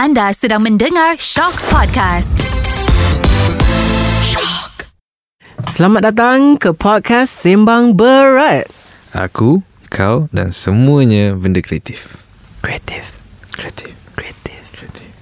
Anda sedang mendengar Shock Podcast. Shock. Selamat datang ke podcast Sembang Berat. Aku, kau dan semuanya benda kreatif. Kreatif, Kreatif. kreatif. Kreatif.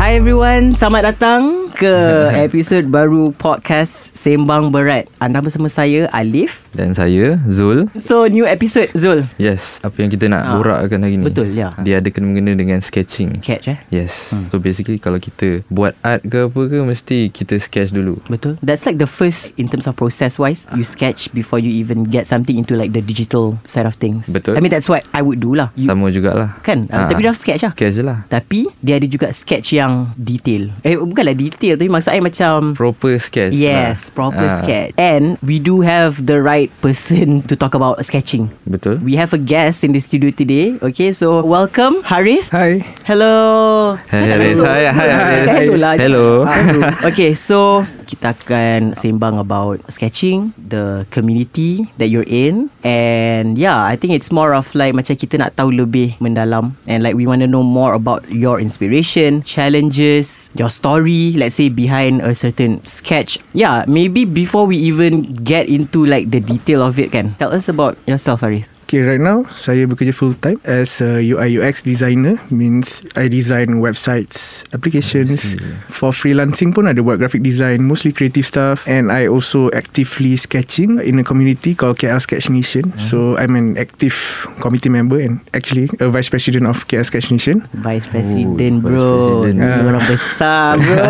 Hi everyone, selamat datang ke episod baru podcast Sembang Berat. Anda bersama saya Alif. Dan saya, Zul. So new episode Zul. Yes, apa yang kita nak Ah, borakkan hari ni. betul, ya. Dia ada kena-mengena dengan sketching. Catch eh? Yes. So basically kalau kita buat art ke apa ke mesti kita sketch dulu. Betul. That's like the first in terms of process wise. You sketch before you even get something into like the digital side of things. Betul. I mean that's what I would do lah. You, Sama jugalah. Kan? Ah, tapi dah sketch lah. Sketch je lah. Tapi dia ada juga sketch yang detail. Eh bukanlah detail tapi maksud saya macam Proper sketch Yes, lah. proper Ah, sketch. And we do have the right person to talk about sketching. Betul. We have a guest in the studio today. Okay, so welcome Harith. Hi. Hello. Hai, Cakap Harith. hello. Hai, Harith. Hello lah. Hello. Hello. Okay, so kita akan sembang about sketching, the community that you're in. And yeah, I think it's more of like macam kita nak tahu lebih mendalam. And like we want to know more about your inspiration, challenges, your story, let's say behind a certain sketch. Yeah, maybe before we even get into like the detail of it kan. Tell us about yourself, Arif. Okay, right now saya bekerja full time as a UI UX designer. Means I design websites, applications. For freelancing pun ada buat graphic design, mostly creative stuff. And I also actively sketching in a community called KL Sketch Nation. So I'm an active committee member and actually a vice president of KL Sketch Nation. Vice President, Vice bro. President. Ni Ah. orang besar, bro.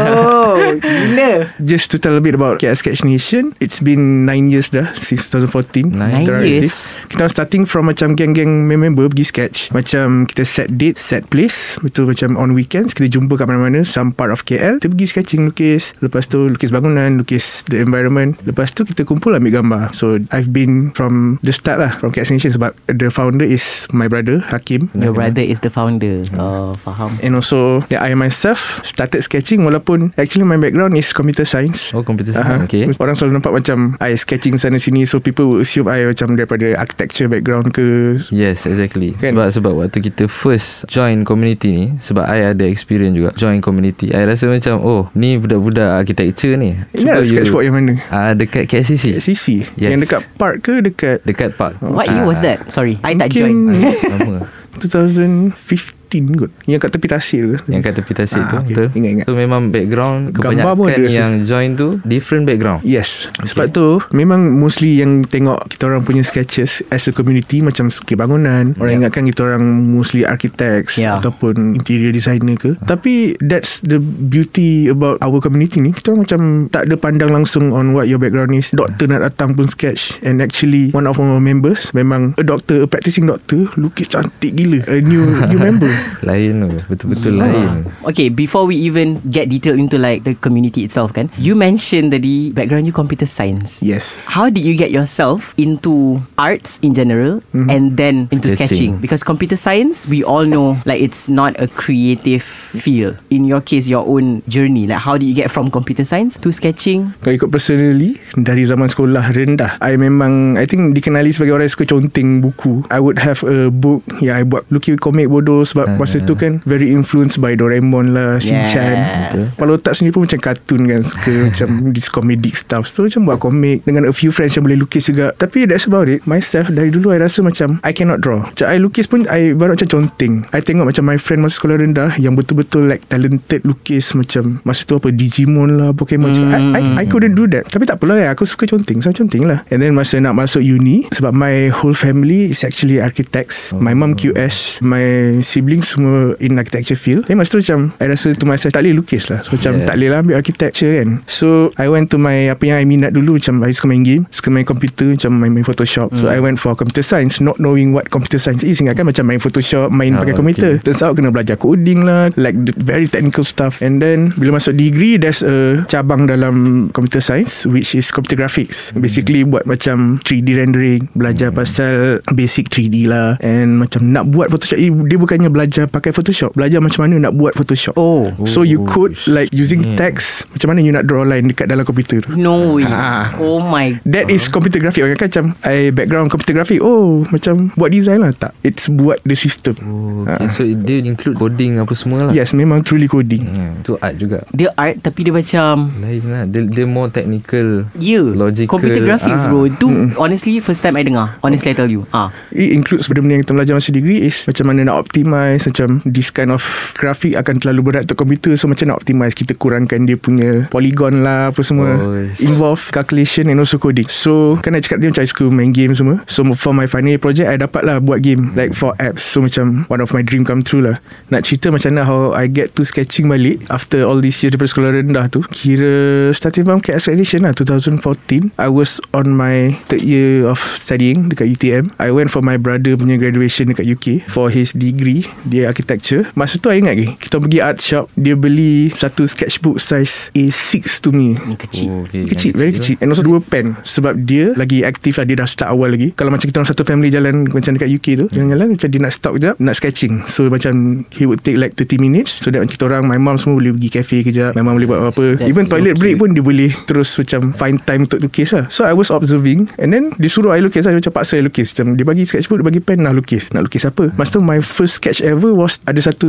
Gila. Just to tell a bit about KL Sketch Nation, it's been 9 years dah since 2014. Nine Kita orang years? aktif. Kita starting from macam geng-geng member pergi sketch. Macam kita set date, set place. Betul macam on weekends kita jumpa kat mana-mana some part of KL. Kita pergi sketching lukis. Lepas tu lukis bangunan, lukis the environment. Lepas tu kita kumpul ambil gambar. So I've been from the start lah from KL Nation sebab the founder is my brother Hakim. Your brother is the founder. Oh, faham. And also yeah, I myself started sketching walaupun actually my background is computer science. Oh, computer science. Okay. Orang selalu nampak macam I sketching sana sini So people will assume I macam daripada architecture background sekarang ke? Yes exactly. Kan? Sebab sebab waktu kita first join community ni Sebab I ada experience juga join community I rasa macam oh ni budak-budak architecture ni. Ingat lah sketch yang mana? Ah uh, Dekat KCC KCC yes. Yang dekat park ke dekat Dekat park. What year uh, was that? Sorry I tak join. Ah, 2015 tin kot Yang kat tepi tasir tu Yang kat tepi tasir ah, tu okay. Betul Ingat-ingat Tu memang background Kebanyakan Gambar yang rasa. join tu Different background Yes okay. Sebab tu Memang mostly yang tengok Kita orang punya sketches As a community Macam sikit bangunan Orang yeah. ingatkan kita orang Mostly architects yeah. Ataupun interior designer ke hmm. Tapi That's the beauty About our community ni Kita orang macam Tak ada pandang langsung On what your background is Doktor hmm. nak datang pun sketch And actually One of our members Memang a doctor A practicing doctor Lukis cantik gila A new new member lain tu Betul-betul Ah. lain Okay, before we even get detailed into like the community itself kan, you mentioned tadi background you computer science. Yes How did you get yourself into arts in general Mhm. and then into sketching? Sketching. Because computer science, we all know like it's not a creative field. In your case, your own journey. Like how did you get from computer science to sketching? Kalau ikut personally Dari zaman sekolah rendah I memang I think dikenali sebagai orang yang suka conteng buku I would have a book Yang I buat lukis komik bodoh Sebab masa tu kan Very influenced by Doraemon lah Shin-chan. Yes. Kepala otak sendiri pun macam kartun kan Suka macam This comedic stuff. So macam buat komik Dengan a few friends yang boleh lukis juga. Tapi that's about it. Myself dari dulu I rasa macam I cannot draw. Macam I lukis pun I baru macam conteng. I tengok macam my friend Masa sekolah rendah Yang betul-betul like Talented lukis Macam Masa tu apa Digimon lah Pokemon mm. I, I, I couldn't do that. Tapi tak apalah ya Aku suka conteng. So conteng lah. And then masa nak masuk uni Sebab my whole family Is actually architects. My mom QS My siblings semua In architecture field. Then masa tu macam I rasa tu masa Tak boleh lukis lah. So macam Yeah. tak boleh lah ambil architecture kan. So I went to my Apa yang I minat dulu Macam I suka main game Suka main komputer Macam main, main Photoshop. So Hmm. I went for computer science Not knowing what computer science is. Ingatkan macam main Photoshop Main Oh, pakai okay. komputer Turns out kena belajar coding lah Like the very technical stuff. And then Bila masuk degree There's a cabang dalam Computer science Which is computer graphics. Basically buat macam 3D rendering Belajar pasal Basic 3D lah. And macam nak buat Photoshop eh, Dia bukannya belajar belajar pakai Photoshop Belajar macam mana nak buat Photoshop Oh. So you Oh, code like using shit. text Macam mana you nak draw line Dekat dalam komputer No way. Ah. Oh my. That is computer graphic Orang kan macam I background computer graphic Oh macam Buat design lah Tak It's buat the system Oh, okay. So dia include coding apa semua lah Yes memang truly coding Hmm, tu art juga Dia art tapi dia macam Lain lah Dia, dia more technical Yeah Logical. Computer graphics Ah. bro Itu honestly First time I dengar Honestly I tell you ah. It includes benda-benda yang kita belajar masa degree Is macam mana nak optimize Macam this kind of graphic Akan terlalu berat untuk komputer. So macam nak optimize Kita kurangkan dia punya Polygon lah Apa semua Oh, Involve calculation And also coding. So Kan I cakap dia macam I suka main game semua. So for my final year project I dapat lah buat game Like for apps. So macam One of my dream come true lah. Nak cerita macam mana How I get to sketching balik After all these years Daripada sekolah rendah tu. Kira Starting from KS Edition lah 2014 I was on my Third year of studying Dekat UTM I went for my brother punya graduation Dekat UK For his degree Dia architecture. Masa tu I ingat lagi Kita pergi art shop Dia beli Satu sketchbook size A6 to me. Kecil. Oh, okay. Kecil Very kecil And also dua pen. Sebab dia Lagi aktif lah. Dia dah start awal lagi. Kalau macam kita orang satu family Jalan macam dekat UK tu Jalan-jalan Macam dia nak stop kejap Nak sketching. So macam He would take like 30 minutes. So that kita orang My mom semua boleh pergi cafe kejap My mom boleh buat apa-apa. That's Even so toilet break cute. pun Dia boleh terus macam Find time untuk lukis lah. So I was observing. And then Dia suruh I lukis lah. Dia macam paksa I lukis. Macam dia bagi sketchbook Dia bagi pen Nak lukis. Nak lukis apa? Masa tu my first sketch ever Was ada satu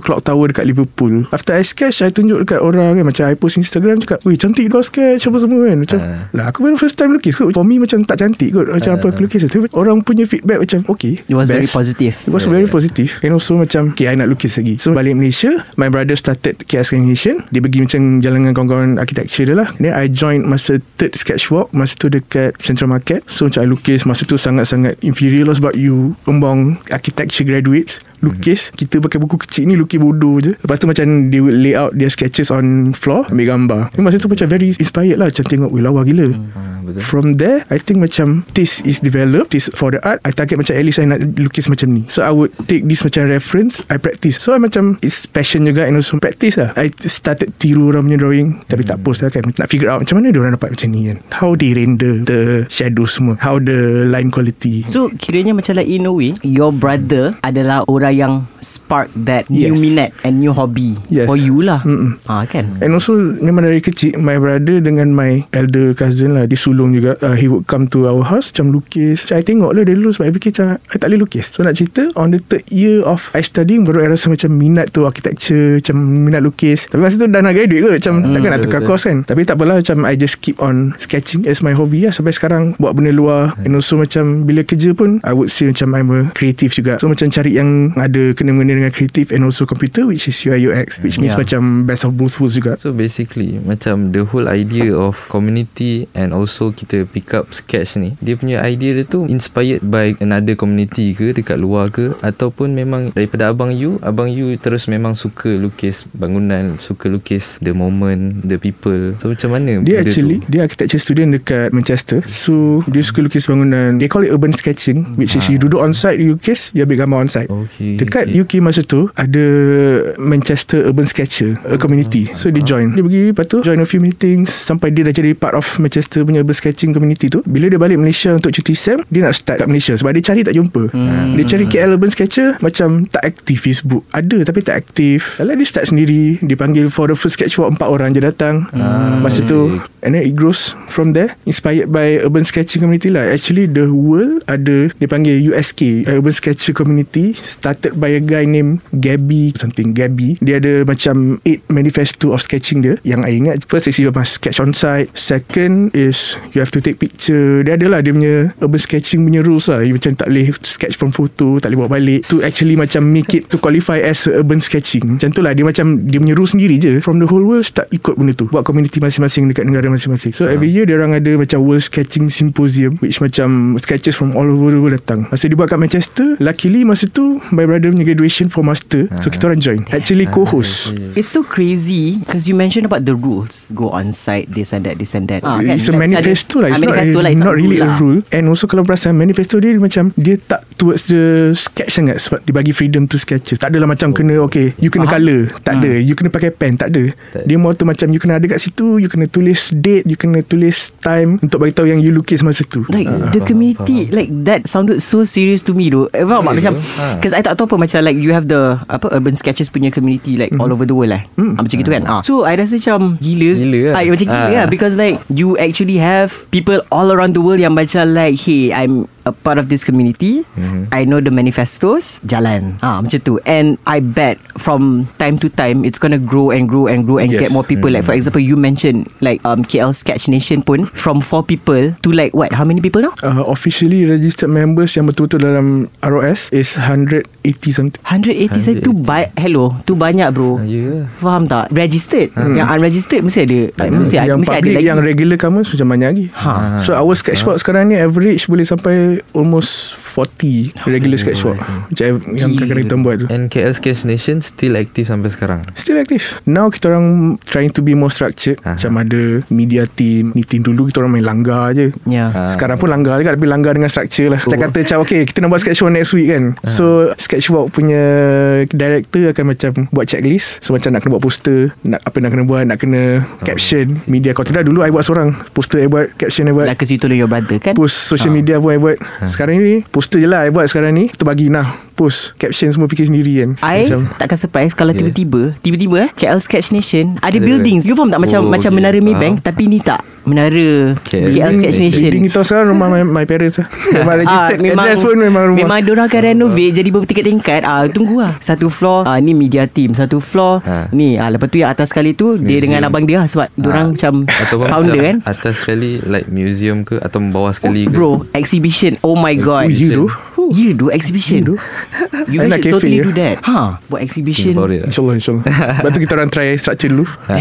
Clock tower dekat Liverpool. After I sketch I tunjuk dekat orang kan. Macam I post Instagram Cakap Weh cantik kau sketch Apa semua kan. Macam Ah. Lah aku baru first time lukis kot. For me macam tak cantik kot. Macam apa aku lukis? Tapi orang punya feedback macam Okay It was very best. positive. It was very positive. And also macam Okay I nak lukis lagi. So balik Malaysia My brother started KS Animation Dia pergi macam Jalan dengan kawan-kawan Architecture dia lah. Then I joined Masa third sketch walk Masa tu dekat Central Market. So macam I lukis Masa tu sangat-sangat Inferior lah Sebab you Embang Architecture graduates Lukis. Kita pakai buku kecil ni Lukis bodoh je. Lepas tu macam They would lay out Their sketches on floor Ambil gambar. Tapi masa tu macam very inspired lah. Macam tengok Weh lawa gila. Betul. From there I think macam Taste is developed Taste for the art. I target macam At least I nak lukis macam ni. So I would take this macam reference I practice. So I macam It's passion juga And also practice lah. I started tiru orang punya drawing Tapi tak post lah kan. Nak figure out Macam mana dia orang dapat macam ni kan. How they render The shadow semua. How the line quality. So kiranya macam like in a way Your brother adalah orang yang Spark that new Yes. minat And new hobby Yes. For you lah. Mm-mm. ah, Kan? And also Memang dari kecil My brother dengan my Elder cousin lah Dia sulung juga. Uh, He would come to our house Macam lukis. Macam I tengok lah Dari dulu sebab I fikir macam I tak boleh lukis. So nak cerita On the third year of I studying Baru I rasa macam Minat tu architecture Macam minat lukis. Tapi masa tu dah nak graduate kot Macam Hmm, takkan nak tukar betul. course kan. Tapi tak apalah Macam I just keep on Sketching as my hobby lah Sampai sekarang. Buat benda luar. And also macam Bila kerja pun I would say macam I'm a creative juga. So macam cari yang Ada kena-mengena dengan creative And also computer Which is UI UX Which means Yeah. macam Best of both worlds juga. So basically Macam the whole idea of Community And also kita pick up sketch ni Dia punya idea dia tu Inspired by another community ke Dekat luar ke Ataupun memang Daripada abang you Abang you terus memang suka lukis Bangunan Suka lukis The moment The people. So macam mana Dia actually tu? Dia architecture student dekat Manchester. So Dia suka lukis bangunan They call it urban sketching Which is you duduk on site You lukis You ambil gambar on site. Okay Dekat okay. UK masa tu Ada Manchester Urban Sketcher A community. So dia join. Dia pergi Lepas tu join a few meetings. Sampai dia dah jadi part of Manchester punya Urban Sketching community tu. Bila dia balik Malaysia Untuk cuti SEM Dia nak start kat Malaysia. Sebab dia cari tak jumpa. Hmm. Dia cari KL Urban Sketcher Macam tak aktif Facebook. Ada tapi tak aktif. Lalu dia start sendiri. Dia panggil for the first sketch walk Empat orang je datang. Ah, Masa tu okay. And then it grows from there. Inspired by Urban Sketching Community lah. Actually the world Ada Dia panggil USK Urban Sketcher Community Started by a guy named Gabby Something Gabby. Dia ada macam Eight manifesto of sketching dia. Yang I ingat First is you must sketch on site. Second is You have to take picture. Dia ada lah Dia punya Urban sketching punya rules lah. You macam tak boleh Sketch from photo Tak boleh bawa balik. To actually macam Make it to qualify as urban sketching. Macam tu lah Dia macam Dia punya rules sendiri je. From the whole world Start ikut benda tu. Buat community masing-masing Dekat negara masing-masing. So every year Dia orang ada macam World Sketching Symposium Which macam Sketches from all over the world datang. Masa dia buat kat Manchester Luckily masa tu My brother punya graduation For master So kita orang join Actually co-host Okay. It's so crazy Because you mentioned about the rules Go on site This and that This and that ah, kan? It's a Like, manifesto lah ah, It's manifesto not, lah, it's not really rule a lah. rule And also kalau perasan Manifesto dia macam Dia tak towards the sketch sangat sebab dia bagi freedom to sketches. Tak adalah macam kena okay, you kena Faham. colour. Tak ada. You kena pakai pen. Tak ada. Tak. Dia more tu macam you kena ada kat situ, you kena tulis date, you kena tulis time untuk bagi tahu yang you lukis masa tu. Like Ah, the faham, community Like that sounded so serious to me though Eh, Faham Boleh macam. Because I tak tahu apa Macam like you have the Apa urban sketches punya community Like all over the world lah Mm. ah, Macam gitu kan ah. So I rasa macam Gila Gila lah. ah, Macam gila Ah. lah Because like You actually have People all around the world Yang macam like Hey I'm a part of this community Mhm. I know the manifestos Jalan ah, Macam tu And I bet From time to time It's gonna grow and grow and grow And Yes. get more people Like for example You mentioned Like um, KL Sketch Nation pun From four people To like what How many people now? Uh, officially registered members yang betul-betul dalam ROS is 180 something. 180 saya tu ba- Hello Tu banyak bro Ah, ya lah. Faham tak Registered Yang unregistered Mesti ada hmm. Mesti, yang mesti ada public lagi yang regular comers macam banyak lagi. Ha. So our sketchwalk sekarang ni average boleh sampai almost 40 regular sketchwalk. Macam yang kadang-kadang kita buat tu. And KL Sketch Nation still aktif sampai sekarang? Still active. Now kita orang Trying to be more structured. Aha. Macam ada Media team Meeting dulu Kita orang main langgar je. Ya. Ah. Sekarang pun langgar juga Tapi langgar dengan structure lah. Saya kata macam Okay kita nak buat sketchwalk next week kan. So sketchwalk punya Director akan macam Buat checklist. So macam nak kena buat poster nak Apa nak kena buat Nak kena caption Media Kalau tidak dulu I buat seorang. Poster I buat Caption I buat. Like cause you told your brother kan? Post social Ah. media pun I buat. Sekarang ni Poster je lah I buat sekarang ni Kita bagi nah Post Caption semua fikir sendiri kan. I takkan surprise Kalau Yeah. tiba-tiba Tiba-tiba eh KL Sketch Nation Ada Ada. buildings. You faham tak Macam Oh, macam okay. Menara. Maybank Tapi ni tak. Menara KL, KL Sketch Nation. Building kita sekarang Rumah my, my parents lah. Memang registered Ah, Address pun memang rumah. Memang diorang akan renovate Jadi bertingkat-tingkat ah, Tunggu lah. Satu floor. Ah, Ni media team. Satu floor. Ha. Ni ah, Lepas tu yang atas sekali tu Dia Museum. dengan abang dia lah, Sebab diorang macam Ataupun Founder macam kan. Atas sekali Like museum ke Atau bawah sekali ke? Bro Exhibition. Oh my god. Oh, you do You do exhibition. You do. You I guys should totally ya. do that. Ha. Buat exhibition. Lah. InsyaAllah InsyaAllah. Lepas tu kita orang try structure dulu. Ah,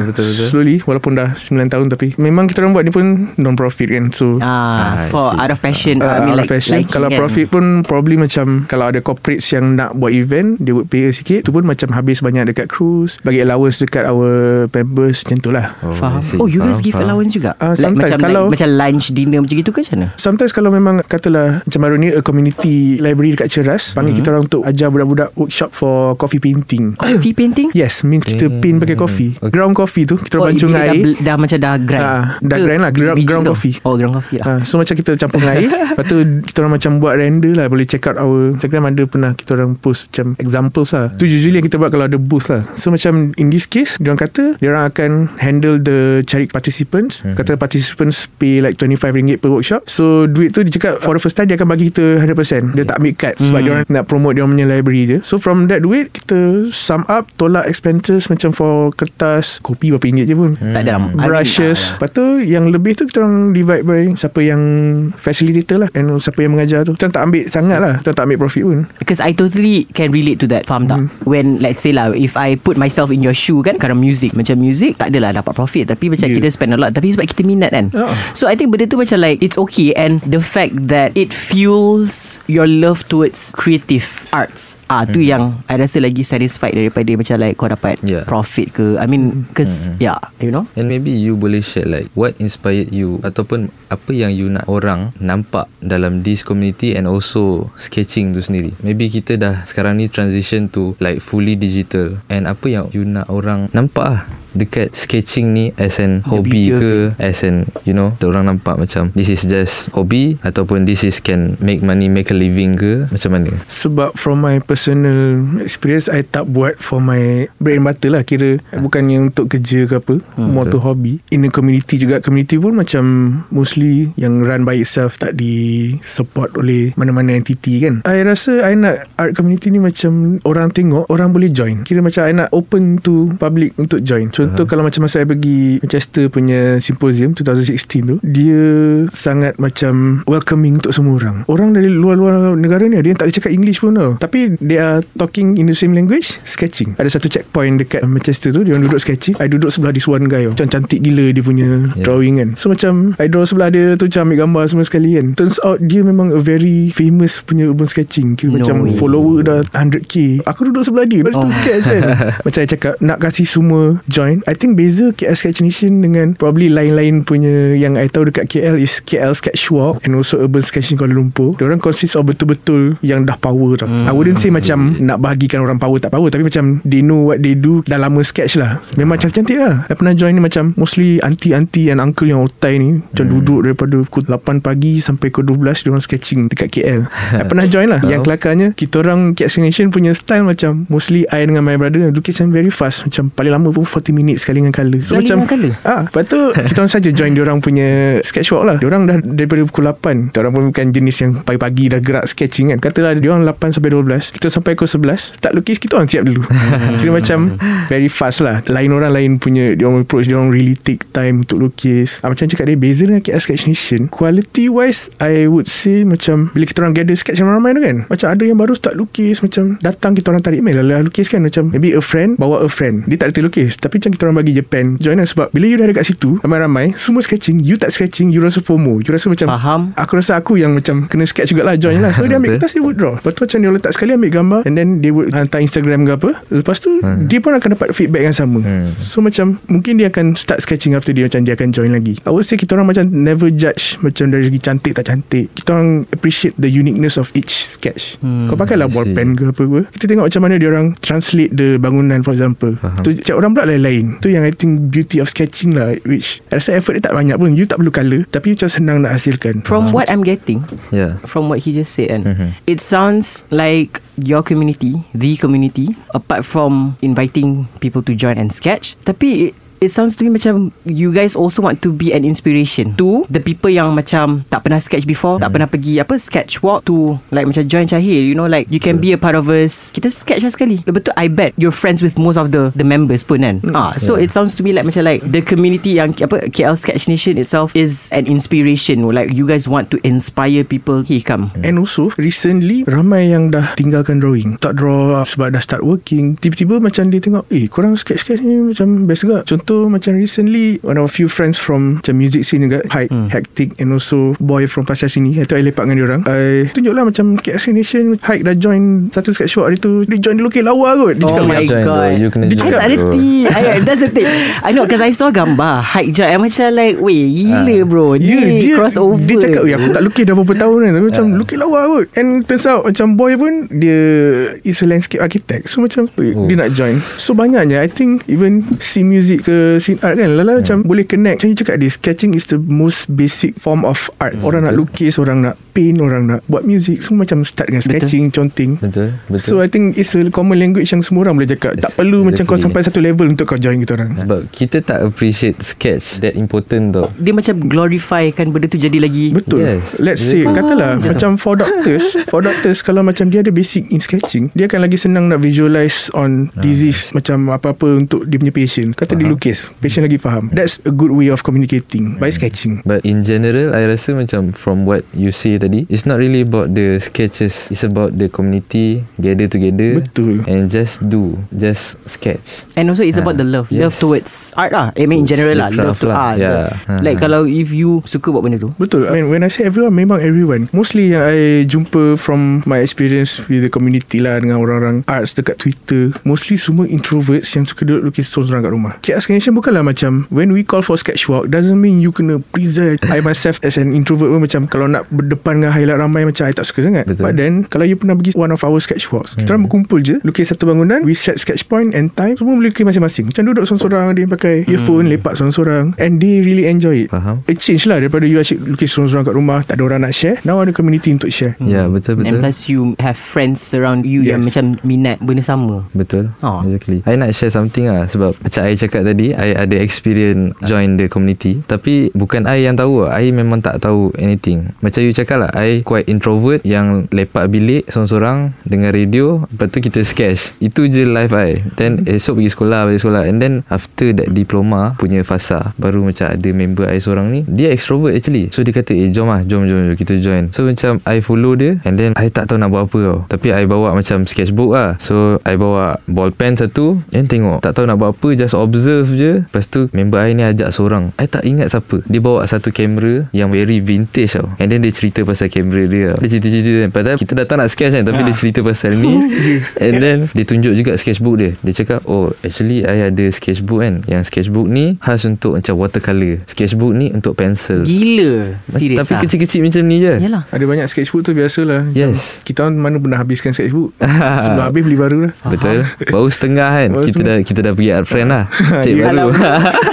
Betul betul betul. Slowly Walaupun dah 9 tahun Tapi Memang kita orang buat ni pun Non-profit kan So. Ah, Ah, for out of passion. Uh, I mean out like, of fashion liking Kalau kan. profit pun Probably macam Kalau ada corporates yang nak buat event Dia would pay sikit. Tu pun macam habis banyak dekat cruise Bagi allowance dekat our members Macam tu lah. Oh, Faham. Oh you guys Faham, give faham. allowance juga? Like, sometimes Macam kalau- like, Macam lunch dinner Macam gitu ke macam mana? Sometimes kalau memang Katalah Macam baru ni A community library dekat Ceras Panggil kita orang untuk Ajar budak-budak workshop For coffee painting. Coffee painting? Yes Means kita Hmm. paint pakai coffee. Okay. Ground coffee tu Kita orang pancung dah, air bel- dah macam dah grind? Ah, dah Ke grind lah, ground- ground coffee. Oh ground coffee lah. Ha, so macam kita campur dengan air. Lepas tu kita orang macam buat render lah. Boleh check out our Instagram ada pernah Kita orang post macam examples lah. Tu usually yang kita buat kalau ada booth lah. So macam in this case Dia orang kata Dia orang akan handle the cari participants. Mhm. Kata participants pay like RM25 per workshop. So duit tu dia cakap For the first time dia akan bagi kita 100% Dia tak ambil cut Sebab Hmm. dia nak promote dia punya library je. So from that duit Kita sum up Tolak expenses Macam for kertas Kopi berapa ringgit je pun. Hmm. Tak ada lah mean, brushes. Lepas tu yang lebih tu Kita orang divide by Siapa yang Facilitator lah. And siapa yang mengajar tu. Kita tak ambil sangat lah. Kita tak ambil profit pun. Because I totally can relate to that Faham tak? Hmm. When let's say lah If I put myself in your shoe kan Kadang music. Macam music Tak adalah dapat profit. Tapi macam Yeah. kita spend a lot. Tapi sebab kita minat kan. Ah. So I think benda tu macam like It's okay. And the fact that It fuels Your love towards Creative arts Ah tu yang I rasa lagi satisfied Daripada macam like Kau dapat Yeah. Profit ke. I mean Cause Yeah You know? And maybe you boleh share like what inspired you ataupun apa yang you nak orang nampak dalam this community and also sketching tu sendiri. Maybe kita dah sekarang ni transition to like fully digital. And apa yang you nak orang nampak lah dekat sketching ni as an hobby beauty of ke as an you know orang nampak macam this is just hobby ataupun this is can make money make a living ke macam mana? Sebab from my personal experience I tak buat for my bread and butter lah. Kira Bukannya untuk kerja ke apa Hmm, More to hobby. In the community juga Community pun macam Mostly Yang run by itself Tak di support oleh Mana-mana entity kan. I rasa I nak Art community ni macam Orang tengok Orang boleh join. Kira macam I nak open to Public untuk join. Contoh kalau macam Masa I pergi Manchester punya Symposium 2016 tu Dia Sangat macam Welcoming untuk semua orang. Orang dari luar-luar negara ni Dia tak boleh cakap English pun tau. Tapi They are talking in the same language? Sketching. Ada satu checkpoint dekat Manchester tu dia orang duduk sketching. I duduk sebelah this one guy macam cantik gila dia punya yeah. drawing kan. So macam I draw sebelah dia tu macam ambil gambar semua sekali kan. Turns out dia memang a very famous punya urban sketching. Kira No macam way. follower dah 100k aku duduk sebelah dia baru tu Oh. sketch kan. Macam I cakap nak kasih semua join. I think beza KL Sketch Nation dengan probably lain-lain punya yang I tahu dekat KL is KL Sketch Walk and also Urban Sketching Kuala Lumpur. Diorang consist of betul-betul yang dah power tau. Hmm. I wouldn't say macam nak bahagikan orang power tak power tapi macam they know what they do dah lama sketch lah memang cantik-cantik lah I pernah join ni macam mostly auntie-auntie and uncle yang otai ni macam Hmm. duduk daripada pukul 8 pagi sampai pukul 12 diorang sketching dekat KL I pernah join lah yang kelakarnya kita orang KL Sketch Nation punya style macam mostly I dengan my brother lukis macam very fast macam paling lama pun 40 minutes sekali dengan colour so Sekali macam dengan colour? Ah, lepas tu kita orang saja join diorang punya sketch walk lah. Diorang dah daripada pukul 8. Diorang pun bukan jenis yang pagi-pagi dah gerak sketching kan. Katalah diorang 8 sampai 12. Kita sampai pukul 11. Start lukis kita orang siap dulu. Kira macam very fast lah. Lain orang lain punya diorang approach diorang really take time untuk lukis. Ah, macam cakap dia beza dengan KL Sketch Nation. Quality wise I would say macam bila kita orang gather sketch ramai-ramai tu kan. Macam ada yang baru start lukis macam datang kita orang tarik mail lah lukis kan macam maybe a friend bawa a friend. Dia tak ada lukis tapi macam kita orang bagi Japan join lah sebab bila you dah dekat situ ramai-ramai semua sketching you tak sketching you rasa FOMO you rasa macam Faham. aku rasa aku yang macam kena sketch jugalah join lah so dia ambil kertas dia would draw lepas tu macam dia letak sekali ambil gambar and then dia would hantar Instagram ke apa. Lepas tu Hmm. dia pun akan dapat feedback yang sama. Hmm. so macam mungkin dia akan start sketching after dia macam dia akan join lagi. I would say kita orang macam never judge macam dari segi cantik tak cantik. Kita orang appreciate the uniqueness of each sketch. Hmm, kau pakai lah ball pen ke apa ke. Kita tengok macam mana dia orang translate the bangunan for example. Faham. tu Setiap orang pula lain-lain. Tu yang I think Beauty of sketching lah Which I rasa effort dia tak banyak pun. You tak perlu colour Tapi macam senang nak hasilkan. From what I'm getting Yeah. From what he just said kan Mhm. It sounds like Your community The community Apart from Inviting people to join and sketch Tapi It sounds to me macam You guys also want to be an inspiration To the people yang macam Tak pernah sketch before Tak pernah pergi Apa sketch walk To like macam join Cahil You know like You can be a part of us. Kita sketch lah sekali. Lepas tu I bet You're friends with most of the The members pun kan? Ah, So it sounds to me like Macam like The community yang Apa KL Sketch Nation itself Is an inspiration Like you guys want to inspire people. Here come. And also Recently Ramai yang dah Tinggalkan drawing. Tak draw Sebab dah start working. Tiba-tiba macam dia tengok Eh korang sketch-sketch ni Macam best juga. Contoh macam recently One of a few friends from Macam music scene juga Hype Hmm. Hectic And also Boy from Pasar sini. Itu I lepak dengan dia orang. I tunjuklah macam KS Nation Hype dah join Satu sketch walk hari tu Dia join dulu ke lawa kot. Dia Oh cakap my Join god. Bro, you kena Dia I join, tak bro. reti I, That's the thing I know Because I saw gambar Hike job I macam like Weh gila bro. Ni Ya dia crossover. Dia cakap "Eh, Aku tak lukis dah berapa tahun kan. Tapi macam lukis lawa kot. And turns out Macam boy pun Dia Is a landscape architect. So macam Oh. Dia nak join. So banyaknya I think Even Scene music ke Scene art kan. Lala macam Boleh connect. Macam you cakap dia Sketching is the most basic Form of art. Orang nak lukis Orang nak paint Orang nak buat music Semua macam start dengan Betul. sketching Conting. Betul, betul. So I think It's a common language Yang semua orang boleh cakap. Tak Yes, perlu macam kau exactly. sampai satu level Untuk kau join kita orang. Sebab kita tak appreciate sketch that important tau. Dia macam glorify kan Benda tu jadi lagi. Betul. Yes. Let's say Exactly. Katalah Ah, Macam for doctors For doctors Kalau macam dia ada basic in sketching Dia akan lagi senang nak visualize On disease Macam apa-apa Untuk dia punya patient. Kata dia Lukis Patient lagi faham. That's a good way of communicating By sketching. But in general I rasa macam From what you say tadi It's not really about the sketches. It's about the community Gather together Betul. And just do Just sketch. And also it's Ah, about the love. Yes. Love towards art lah. I mean in general lah Love to lah. art. Yeah. love. Like Ah. kalau if you Suka buat benda tu. Betul. I mean, When I say everyone Memang everyone. Mostly yang I jumpa From my experience With the community lah Dengan orang-orang arts Dekat Twitter. Mostly semua introverts Yang suka duduk lukis Seorang-seorang kat rumah. KS Nation bukanlah macam When we call for sketch walk Doesn't mean you kena present. I myself as an introvert pun Macam kalau nak berdepan Dengan highlight ramai Macam I tak suka sangat. Betul. But then Kalau you pernah pergi One of our sketch walks Kita orang berkumpul je Lukis satu bangunan We set sketch point And time Semua boleh lukis masing-masing. Macam duduk seorang-seorang Ada yang pakai earphone Lepak seorang-seorang And they really enjoy it. Faham. A change lah Daripada you asyik lukis seorang-seorang kat rumah Tak ada orang nak share Now ada community untuk share. Ya yeah, betul And betul plus you have friends around you Yang Yes. macam minat benda sama. Betul. Ha. Exactly. I nak share something lah Sebab macam I cakap tadi tadi I ada experience join the community. Tapi bukan I yang tahu. I memang tak tahu anything. Macam you cakap lah I quite introvert yang lepak bilik seorang-seorang dengan radio lepas tu kita sketch. Itu je life I. Then esok pergi sekolah balik sekolah. And then after that diploma punya fasa baru macam ada member I seorang ni dia extrovert actually. So dia kata eh jom lah jom jom, jom kita join. So macam I follow dia and then I tak tahu nak buat apa tau. Tapi I bawa macam sketchbook lah. So I bawa ball pen satu and tengok. Tak tahu nak buat apa just observe je. Lepas tu member I ni ajak seorang. I tak ingat siapa. Dia bawa satu kamera yang very vintage tau. And then dia cerita pasal kamera dia tau. dia cerita-cerita kan. Padahal kita datang nak sketch kan. Tapi dia cerita pasal ni. And then dia tunjuk juga sketchbook dia. Dia cakap oh actually I ada sketchbook kan. Yang sketchbook ni khas untuk macam watercolor. Sketchbook ni untuk pencil. Gila. Serius tapi ah. kecil-kecil macam ni je. Yalah. Ada banyak sketchbook tu biasalah. Macam Yes. Kita mana pernah habiskan sketchbook? Sebelum habis beli baru lah. Betul. Baru setengah kan. Baru Kita dah kita dah pergi art friend lah. Cik Baru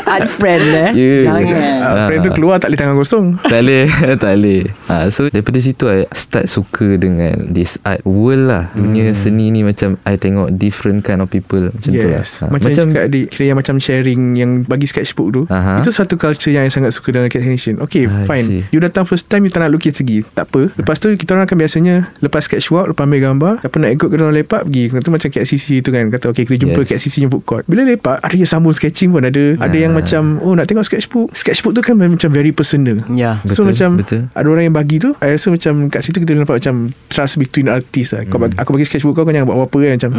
Art friend eh? Ya. Jangan. Uh, Friend tu keluar tak boleh tangan kosong. Tak boleh Tak boleh. Ha, So daripada situ I start suka dengan This art world lah. Dunia seni ni macam I tengok different kind of people. Macam tu lah. Yes. Macam, macam cakap adik Kira yang macam sharing Yang bagi sketchbook tu Aha. Itu satu culture yang I sangat suka Dengan Cat Nation Okay I fine. see. You datang first time You tak nak lukis lagi Tak apa. Lepas tu kita orang akan biasanya Lepas sketchwork Lepas ambil gambar Apa nak ikut kita orang lepak Pergi. Itu macam Cat CC tu kan. Kata okay kita jumpa Yes. Cat CC yang food court. Bila lepak Ada yang sambung sketching pun ada. Ada yang Ah. macam Oh nak tengok sketchbook. Sketchbook tu kan macam very personal. Ya. So Betul, macam betul. Ada orang yang bagi tu I rasa macam Kat situ kita nampak macam Trust between artists lah. Kau bagi, Aku bagi sketchbook kau Kau jangan buat apa-apa kan Macam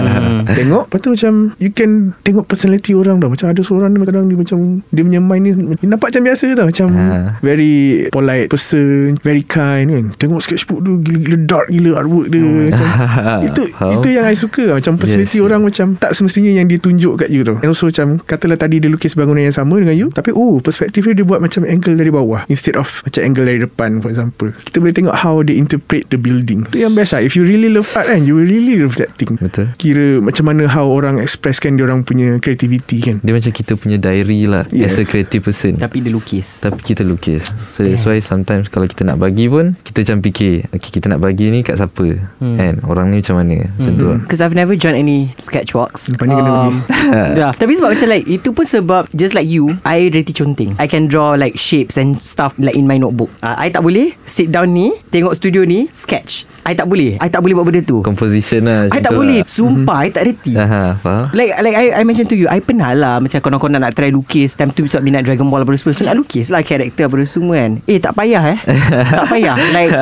Tengok. Lepas tu macam You can Tengok personality orang dah Macam ada seorang ni Kadang dia macam Dia punya mind ni Nampak macam biasa tau. Macam Ha. Very polite person Very kind kan. Tengok sketchbook tu Gila-gila dark gila artwork dia. Macam Itu Faham. Itu yang I suka lah. Macam personality Yes. orang Macam tak semestinya yang dia tunjuk kat you tau. And also macam Katalah tadi dia lukis bangunan yang sama dengan you Tapi oh Perspektif dia dia buat macam angle dari bawah. Instead of Macam angle dari depan For example. Kita boleh tengok how they interpret the building. Itu yang best lah. If you really love art kan You will really love that thing. Betul. Kira macam mana how orang expresskan dia orang punya creativity kan. Dia macam kita punya diary lah Yes. As a creative person. Tapi dia lukis. Tapi kita lukis. So that's why sometimes Kalau kita nak bagi pun Kita macam fikir Okay kita nak bagi ni kat siapa? Hmm. Kan? Orang ni macam mana? Macam tu lah. Because I've never joined any sketchwalks Lepas ni kena pergi. dah. Tapi sebab macam like Itu pun sebab Just like you I reti conting. I can draw like Shapes and stuff Like in my notebook. Uh, I tak boleh Sit down ni Tengok studio ni Sketch I tak boleh I tak boleh buat benda tu Composition lah I tak tu boleh lah. Sumpah I tak reti Aha, faham Like like I, I mentioned to you I pernah lah Macam konon-konon nak try lukis Time tu sebab minat Dragon Ball apa semua So nak lukis lah Karakter apa semua kan Eh tak payah eh Tak payah Like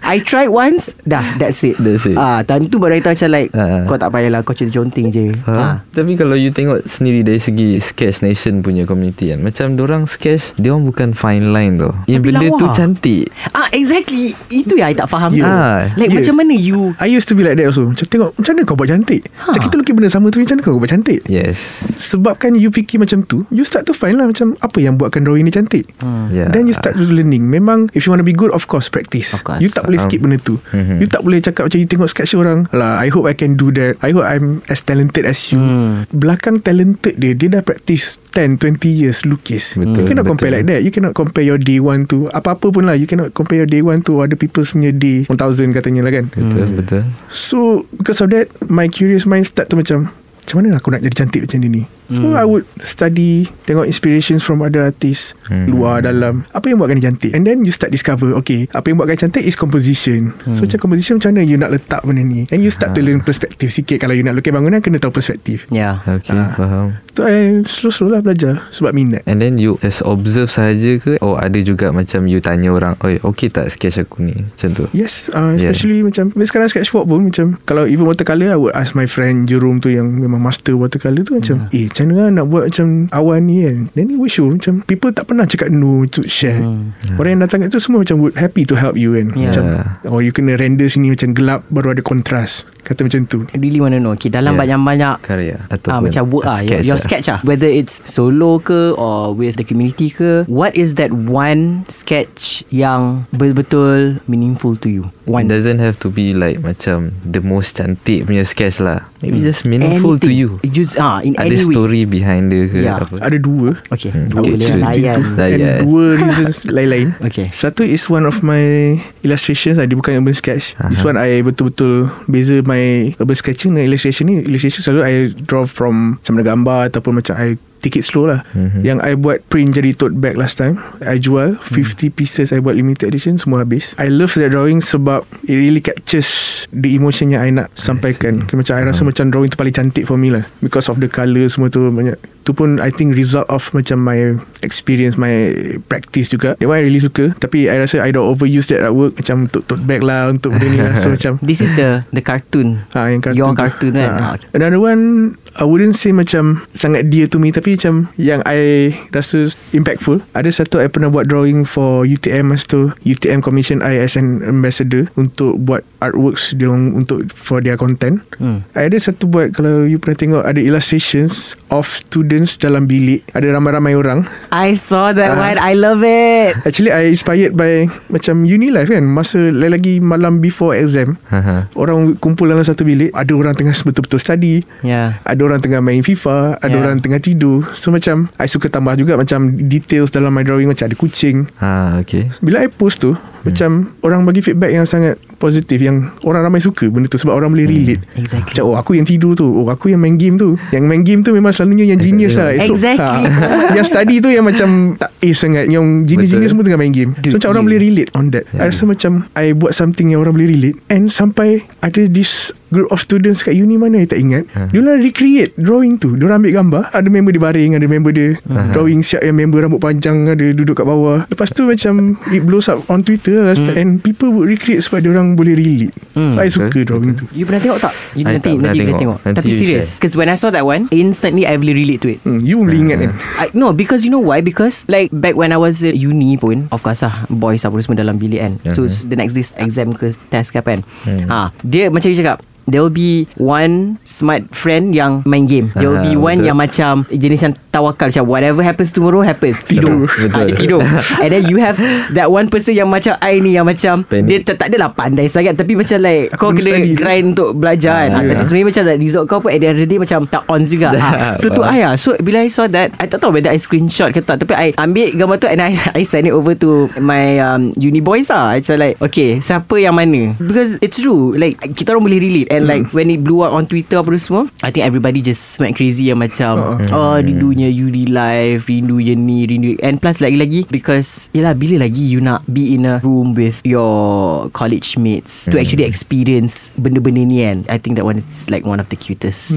I tried once Dah that's it That's it. ah, Time tu baru I tahu macam like Ah. Kau tak payah lah Kau cerita conting je Ha? ah. Tapi kalau you tengok sendiri dari segi Sketch Nation punya community kan Macam orang sketch Dia orang bukan fine line tu Yang benda lawa. tu cantik Ah exactly Itu yang I tak faham Yeah. Ah, Like Yeah. macam mana you? I used to be like that also. Macam tengok Macam mana kau buat cantik? Macam kita lukis benda sama tu Macam mana kau buat cantik? Yes. Sebabkan you fikir macam tu You start to find lah Macam apa yang buatkan drawing ni cantik. Yeah. Then you start to learning. Memang If you want to be good Of course practice. Of course. You tak boleh skip Um, benda tu. mhm. You tak boleh cakap Macam you tengok sketch orang Lah I hope I can do that. I hope I'm as talented as you. Hmm. Belakang talented dia Dia dah practice 10, 20 years lukis. Betul, You cannot betul. compare like that. You cannot compare your day one to Apa-apa pun lah You cannot compare your day one to Other people's punya day 1000 katanya lah kan. Betul betul. So because of that My curious mind start to macam Macam mana aku nak jadi cantik macam ni ni So Hmm. I would study Tengok inspirations from other artists Hmm. Luar dalam. Apa yang buatkan dia cantik? And then you start discover Okay Apa yang buatkan cantik is composition. Hmm. So macam composition macam mana You nak letak benda ni? And you start to learn perspektif sikit. Kalau you nak lukis bangunan Kena tahu perspektif. Yeah Okay Ah. faham. Tu I slow-slow lah belajar Sebab minat. And then you Just observe saja ke? Or ada juga macam You tanya orang Oi okay tak sketch aku ni? Macam tu. Yes uh, Especially yeah. macam Sekarang sketchbook pun Macam Kalau even watercolour I would ask my friend Jerome tu Yang memang master watercolour tu Macam Eh macam mana lah nak buat Macam awan ni kan Then he would show Macam people tak pernah cakap no To share Hmm. Orang yang datang kat tu Semua macam would happy to help you kan Yeah. Macam Oh you kena render sini Macam gelap Baru ada kontras Kata macam tu I really want to know Okay dalam Yeah. banyak-banyak Karya Ah, Ataupun macam work ah, your, your lah. sketch ah. Whether it's solo ke or with the community ke, what is that one sketch yang betul-betul meaningful to you? It One. doesn't have to be like Macam The most cantik punya sketch lah Maybe just meaningful to you Anything. Just ah in Ada any way. Story behind dia ke Yeah. apa Ada dua Okay. Hmm, Dua okay, boleh so layan. And Layan. dua reasons lain-lain Okay. Satu is one of my illustrations Dia bukan urban sketch uh-huh. This one I betul-betul Beza my urban sketching dengan illustration ni Illustration selalu I draw from Sama ada gambar Ataupun macam I take it slow lah mm-hmm. Yang I buat print jadi tote bag last time I jual 50 pieces I buat limited edition Semua habis I love that drawing Sebab It really captures The emotion yang I nak Sampaikan okay, Macam I rasa macam drawing tu paling cantik for me lah Because of the colour semua tu Banyak Tu pun I think result of Macam my Experience My practice juga That one I really suka Tapi I rasa I don't overuse that artwork Macam untuk tote bag lah Untuk benda ni lah So macam This is the the cartoon. Ha, yang kartun Your tu. cartoon kan? Ha. Another one I wouldn't say macam Sangat dear to me Tapi macam Yang I Rasa impactful. Ada satu I pernah buat drawing For UTM masa tu UTM commission I as an ambassador Untuk buat artworks dia orang Untuk For their content Hmm. I ada satu buat Kalau you pernah tengok Ada illustrations Of students dalam bilik Ada ramai-ramai orang I saw that Ah. one. I love it. Actually I inspired by Macam uni life kan Masa lagi malam before exam Haha. Orang kumpul dalam satu bilik Ada orang tengah betul-betul study Yeah. ada orang tengah main FIFA Ada Yeah. orang tengah tidur So macam I suka tambah juga Macam details dalam my drawing Macam ada kucing Ha, okay. Bila I post tu hmm. Macam Orang bagi feedback yang sangat Positif Yang orang ramai suka Benda tu sebab orang boleh relate. Exactly. Macam oh aku yang tidur tu Oh aku yang main game tu. Yang main game tu Memang selalunya yang genius lah. Esok, Exactly. ha, Yang study tu yang macam Tak ace sangat. Yang genius-genius semua tengah main game. So macam orang boleh relate on that. I rasa macam I buat something yang orang boleh relate. And sampai Ada this Group of students kat uni mana I tak ingat? Dia orang recreate Drawing tu. Dia orang ambil gambar. Ada member dia baring Ada member dia Drawing siap yang member rambut panjang Ada duduk kat bawah. Lepas tu macam It blows up on Twitter lah, And people would recreate Sebab dia orang boleh relate. Hmm, so, I suka betul, drawing tu You pernah tengok tak? You I nanti, tak pernah nanti kena tengok. tengok. Nanti Tapi serious. Because when I saw that one, instantly I really relate to it. hmm, You boleh ingat kan I, no because you know why? Because like Back when I was at uni pun Of course lah Boys apa semua dalam bilik kan. So Mhm. the next day Exam ke test ke apa kan. Ha, Dia macam dia cakap There will be one smart friend yang main game. There will be Ah, one betul. yang macam jenis yang tawakal macam whatever happens tomorrow happens. Tidur. Betul. Ha, dia tidur. And then you have that one person yang macam I ni yang macam Panic. dia tak, tak adalah pandai sangat tapi macam like kau kena study grind untuk belajar kan. Ah, Ha, tapi yeah. sebenarnya macam like result kau pun at the end of the day macam tak on juga. ha. So tu. I lah. So bila I saw that I tak tahu whether I screenshot ke tak tapi I ambil gambar tu and I I send it over to my um, uni boys lah. It's like okay siapa yang mana because it's true like kita orang boleh relate and like when it blew out on Twitter apa semua I think everybody just went crazy yang macam oh rindunya uni life rindunya ni rindu. And plus lagi-lagi because yelah bila lagi you nak be in a room with your college mates to actually experience benda-benda ni kan I think that one is like one of the cutest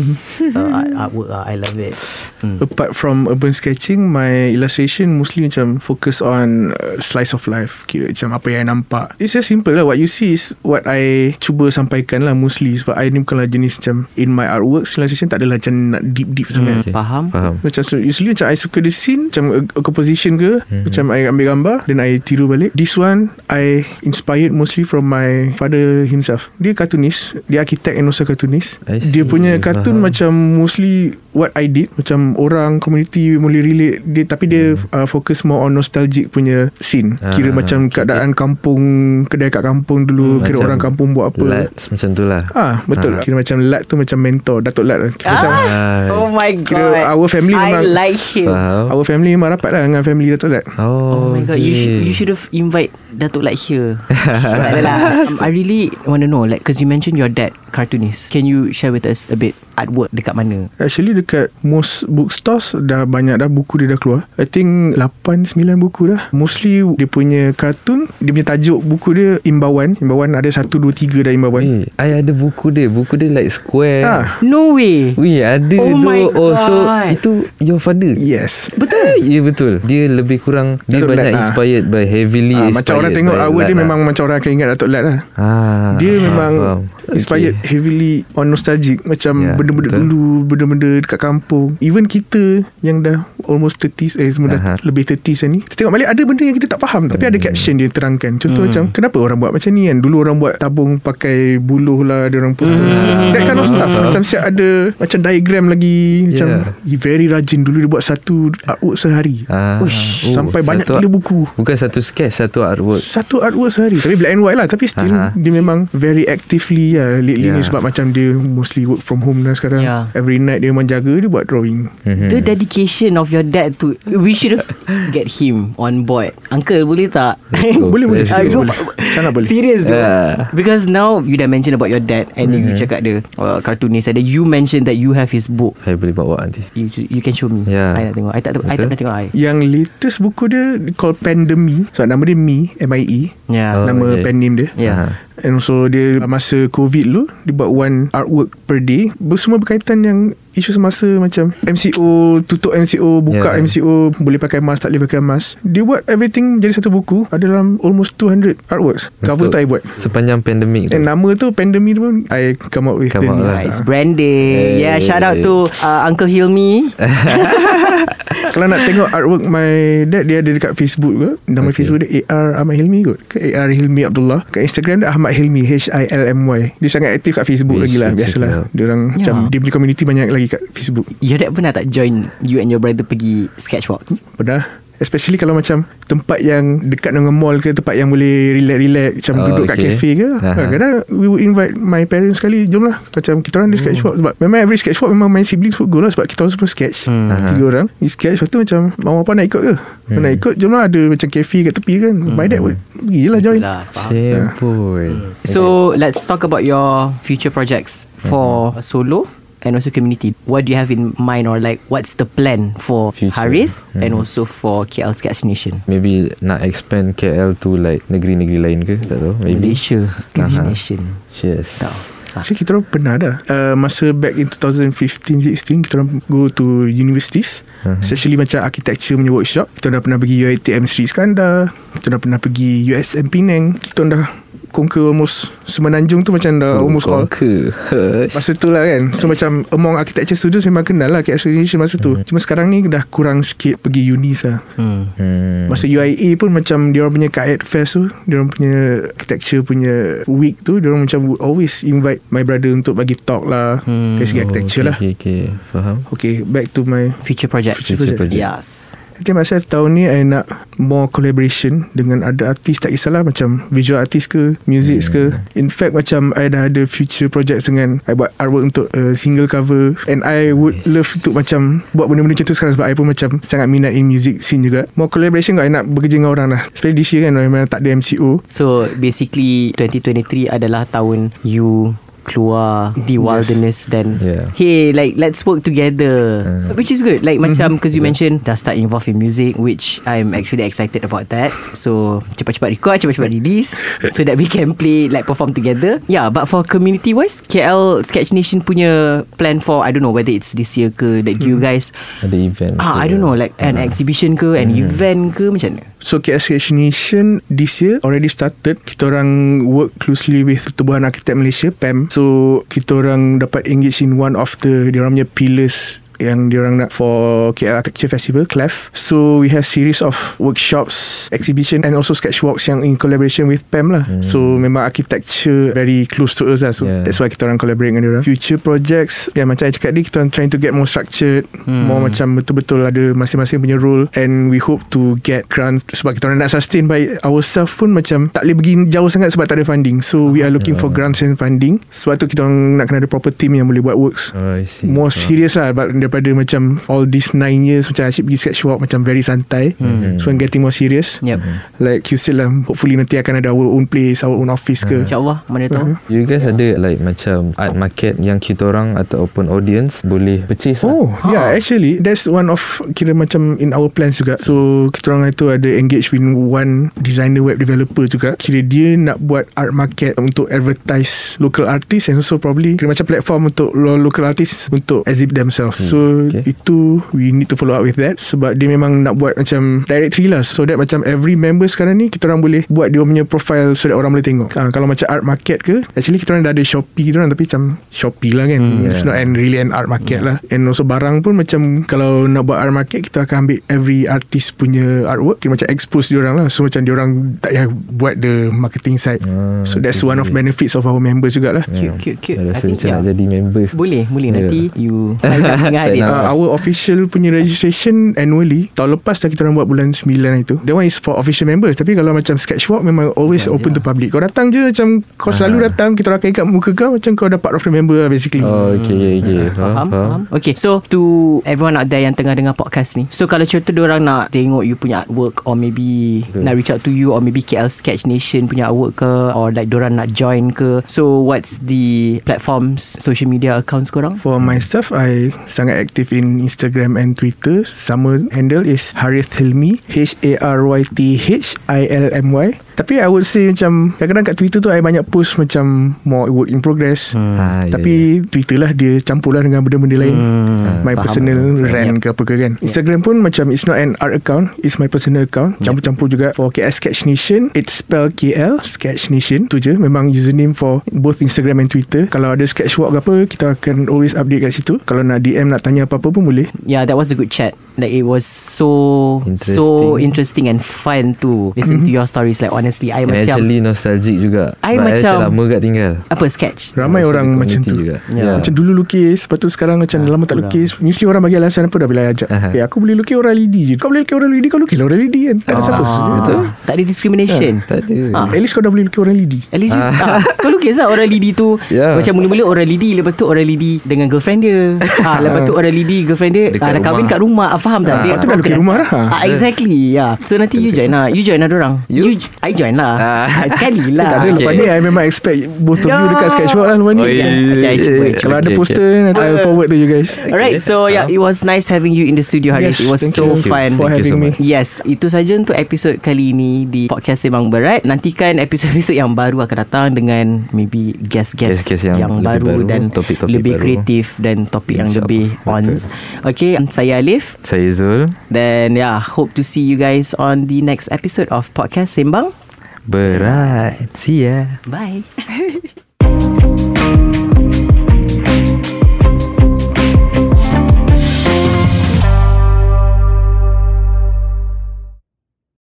uh, art, artwork. Lah. I love it. Hmm. Apart from urban sketching My illustration mostly macam Focus on uh, Slice of life. Kira macam apa yang I nampak. It's just simple lah. What you see is What I Cuba sampaikan lah Mostly Sebab I ni bukanlah jenis macam In my artworks Illustration tak adalah macam Nak deep-deep sangat Okay. Faham? Faham. Macam so, usually macam I suka the scene Macam a, a composition ke Mhm. Macam I ambil gambar Then I tiru balik This one I inspired mostly from my father himself Dia cartoonist Dia architect and also cartoonist Dia punya cartoon Faham. macam mostly What I did Macam orang community boleh relate dia, Tapi dia uh, fokus more on nostalgic punya scene Hmm. Ah, Kira macam okay, keadaan kampung Kedai kat kampung dulu Kira Macam orang kampung buat apa Lats macam tu lah. Ah betul Ah. Kira macam Lat tu macam mentor Datuk Lat Kira macam Ah. Oh my Kira god. our family I memang- like him. Our family memang rapat lah Dengan family Datuk Lat Oh Oh, my god, you should you should have invite Datuk like here. so, adalah. Um, I really want to know like because you mentioned your dad cartoonist. Can you share with us a bit artwork dekat mana? Actually dekat most bookstores dah banyak dah buku dia dah keluar. I think 8 9 buku dah. Mostly dia punya kartun, dia punya tajuk buku dia imbauan. Imbauan ada 1 2 3 dah imbauan. Eh, I ada buku dia. Buku dia like square. Ah, No way. Wih, ada Oh my Oh, so God. itu your father. yes. Betul. Ya betul. Dia lebih kurang dia Datuk banyak Lat, ah. inspired by heavily inspired macam orang tengok by awal dia lah. memang macam orang akan ingat Datuk Lat lah. ah, Dia memang faham. inspired Okay. heavily on nostalgic macam Ya, benda-benda betul. dulu, benda-benda dekat kampung. Even kita yang dah almost 30s eh semua dah Aha. lebih 30s ni. Kita tengok balik ada benda yang kita tak faham tapi ada caption dia terangkan. Contoh Hmm. macam kenapa orang buat macam ni kan? Dulu orang buat tabung pakai buluh lah dia orang put. Hmm. That kind of stuff. Macam siap ada macam diagram lagi macam Yeah. he very rajin dulu dia buat satu artwork sehari. Ah, Ush, Sampai banyak satu- gila buku. Bukan satu sketch Satu artwork Satu artwork sehari. Tapi black and white lah. Tapi still Aha. Dia memang Very actively lah Lately Yeah. ni sebab macam dia Mostly work from home dah sekarang. Yeah. Every night dia memang jaga Dia buat drawing. Mhm. The dedication of your dad to We should have Get him on board. Uncle boleh tak. Boleh boleh. Go. Boleh. Sangat boleh. Serious though Yeah. Because now You dah mention about your dad And you cakap dia uh, Cartoonist And then you mentioned that You have his book. Saya boleh bawa nanti? You you can show me. Yeah. I nak tengok. I tak, I tak pernah tengok I. Yang latest buku dia Called Pandemi. So nama dia Me M-I-E Yeah Oh, Nama okay. pen name dia Yeah. And also dia Masa COVID dulu Dia buat one artwork per day Semua berkaitan yang Isu semasa macam MCO Tutup MCO Buka Yeah. MCO Boleh pakai mask Tak boleh pakai mask. Dia buat everything Jadi satu buku Ada dalam almost 200 artworks. Cover tu I buat. Sepanjang pandemik tu. And nama tu Pandemic tu pun I come up with Come the lah. Nice branding Hey. Yeah shout out to uh, Uncle Hilmi. Kalau nak tengok artwork my dad Dia ada dekat Facebook ke? Nama Okay. Facebook dia AR Ahmad Hilmi kot. Ke AR Hilmi Abdullah. Kat Instagram dia Ahmad Hilmi H-I-L-M-Y Dia sangat aktif kat Facebook We lagi lah Biasalah. Dia orang Yeah. Macam dia punya community banyak lagi kat Facebook. Your dad pernah tak join You and your brother pergi Sketchwalk Pernah. Especially kalau macam Tempat yang Dekat dengan mall ke Tempat yang boleh Relax-relax Macam Oh, duduk kat okay. cafe ke Aha. Kadang-kadang We would invite My parents sekali Jom lah. Macam kita orang ada sketch walk Sebab memang every sketch walk Memang my siblings would go lah Sebab kita orang semua sketch. Hmm. Aha. Tiga orang. Ni sketch Lepas tu macam Mama apa nak ikut ke? Hmm. Nak ikut Jom lah ada macam cafe kat tepi kan. My dad would Pergilah join. Lah, pun So let's talk about your future projects for solo and also community. What do you have in mind or like what's the plan for Future. Harith and Mhm. also for KL Sketch Nation? Maybe nak expand KL to like negeri-negeri lain ke Tak tahu Maybe Malaysia Sketch Aha. Nation. Yes Tak. Ah. So kita orang pernah dah uh, Masa back in 2015-16 Kita orang go to universities Mhm. Especially macam architecture punya workshop Kita orang dah pernah pergi UiTM Sri Iskandar Kita dah pernah pergi USM Penang Kita orang dah conquer almost Semenanjung tu macam dah almost all Ke Masa tu lah kan So macam Among architecture students Memang kenal lah KL Nation masa tu Cuma sekarang ni Dah kurang sikit Pergi unis lah Hmm. hmm. Masa UIA pun macam Dia orang punya Kaet Fest tu Dia orang punya Architecture punya Week tu Dia orang macam would Always invite My brother untuk bagi talk lah Hmm. Dari segi architecture okay, lah okay, okay. Faham Okay back to my Future project. Future project. project. Yes. I think myself tahun ni I nak more collaboration dengan ada artis tak kisahlah macam visual artist ke music ke. In fact macam I dah ada future project dengan I buat artwork untuk uh, single cover. And I would love untuk macam buat benda-benda macam tu sekarang sebab I pun macam sangat minat in music scene juga. More collaboration kot I nak bekerja dengan orang lah. Especially this year kan memang tak ada MCO So basically 2023 adalah tahun you keluar the wilderness then Yeah. hey like let's work together. Uh. which is good. Like macam because you Betul. mentioned dah start involved in music which I'm actually excited about that. So cepat-cepat record cepat-cepat release so that we can play like perform together. Yeah but for community wise KL Sketch Nation punya plan for I don't know whether it's this year ke that you guys Ada event ah I don't know like an exhibition ke an event ke macam mana So KSH Nation this year already started. Kita orang work closely with Pertubuhan Arkitek Malaysia PAM. So kita orang dapat engage in one of the dia orang punya pillars yang diorang nak for KL Architecture Festival CLEF. So we have series of workshops exhibition and also sketch walks yang in collaboration with PAM lah. Hmm. so memang architecture very close to us lah. So Yeah. that's why kita orang collaborate dengan diorang future projects ya macam I cakap tadi kita orang trying to get more structured Hmm. more macam betul-betul ada masing-masing punya role. And we hope to get grants sebab kita orang nak sustain by ourselves pun macam tak boleh pergi jauh sangat sebab tak ada funding. So we are looking for grants and funding. Sebab tu kita orang nak kena ada proper team yang boleh buat works. Oh, I see. more serious lah but daripada macam all these nine years macam asyik pergi sketch walk macam very santai. Mhm. so I'm getting more serious. Yep like you said lah hopefully nanti akan ada our own place our own office ke. InsyaAllah mana tahu. You guys ada like macam art market yang kita orang ataupun audience boleh purchase Oh lah. yeah actually That's one of Kira macam In our plans juga. So kita orang itu ada Engage with one Designer web developer juga. Kira dia nak buat Art market Untuk advertise Local artists And also probably Kira macam platform Untuk lo- local artists Untuk exhibit themselves. Hmm, So okay. itu We need to follow up with that Sebab dia memang nak buat Macam directory lah. So that macam Every member sekarang ni Kita orang boleh Buat dia punya profile So that orang boleh tengok. Ha, Kalau macam art market ke Actually kita orang dah ada Shopee kita orang Tapi macam Shopee lah kan. Hmm, It's yeah. not an really an art market lah. And also barang pun macam Kalau nak buat art market Kita akan ambil Every artist punya artwork. Kita macam expose diorang lah. So macam diorang Tak payah buat the marketing side. Ah, So that's okay, one of benefits Of our members jugalah. Cute, cute, cute. I I rasa think, macam nak yeah. jadi members. Boleh Boleh. Yeah. nanti You sign up dengan sign it. up. Uh, our official punya registration annually Tahun lepas dah kita orang buat bulan 9 itu That one is for official members Tapi kalau macam sketchwalk Memang always open to public Kau datang je Macam kau selalu datang Kita orang akan ikat muka kau Macam kau dah part of the member lah basically Oh okay okay Faham, faham. Okay, so to everyone out there yang tengah dengar podcast ni. So kalau contoh orang nak tengok you punya artwork or maybe nak reach out to you or maybe KL Sketch Nation punya artwork ke or like orang nak join ke. So what's the platforms, social media accounts korang? For myself I sangat aktif in Instagram and Twitter. Sama handle is Harith Hilmi H-A-R-Y-T-H-I-L-M-Y Tapi I would say macam Kadang-kadang kat Twitter tu I banyak post macam More work in progress. Hmm. Ya, Tapi Twitter lah dia campur lah dengan benda-benda lain. Hmm, My faham. personal rant ke apa ke kan. Instagram pun macam It's not an art account It's my personal account. Campur-campur juga For KL Sketch Nation. It's spell KL Sketch Nation. Tu je. Memang username for Both Instagram and Twitter. Kalau ada sketch walk ke apa Kita akan always update kat situ. Kalau nak DM Nak tanya apa-apa pun boleh. Yeah, that was a good chat. Like it was so so interesting. and fun to listen to your stories. Like honestly, I And macam actually nostalgic juga I macam- lama kat tinggal apa sketch. Ramai Actually orang macam tu juga. Ya. Ya. Macam dulu lukis Lepas tu sekarang macam lama tak kurang. lukis Mesti orang bagi alasan apa Dah bila ajak Aha. Eh aku boleh lukis orang LED je Kau boleh lukis orang LED Kau lukis lah orang LED kan Tak ada siapa Ah, tak ada discrimination. Tak ada Ah. At least kau dah boleh lukis orang LED At least you, Ah. ah. Kau lukis lah orang lady tu Ya. Macam mula-mula orang lady Lepas tu orang lady Dengan girlfriend dia ah, Lepas tu orang lady Girlfriend dia Dekat ah, Dah kahwin kat rumah ah, Faham tak? Ah. Dia Lepas tu dah lukis rumah dah. ah, Exactly yeah. So nanti you join lah You join lah dorang You? you I join lah Ah. Sekali lah Tak ada okay. lepas ni I memang expect Both of you dekat sketchwalk lah lepas ni. Kalau ada poster nanti I forward to you guys Alright so yeah It was nice having you in the studio Haris Yes, It was so fun for Thank you having so me. Yes, itu saja untuk episod kali ini di podcast Sembang Berat. Nantikan episod-episod yang baru akan datang dengan maybe guest-guest yang yang, baru, baru, dan topik-topik lebih baru. kreatif dan topik yang lebih ons. Okay, saya Alif. Saya Zul Then yeah, hope to see you guys on the next episode of podcast Sembang. Berat. See ya. Bye.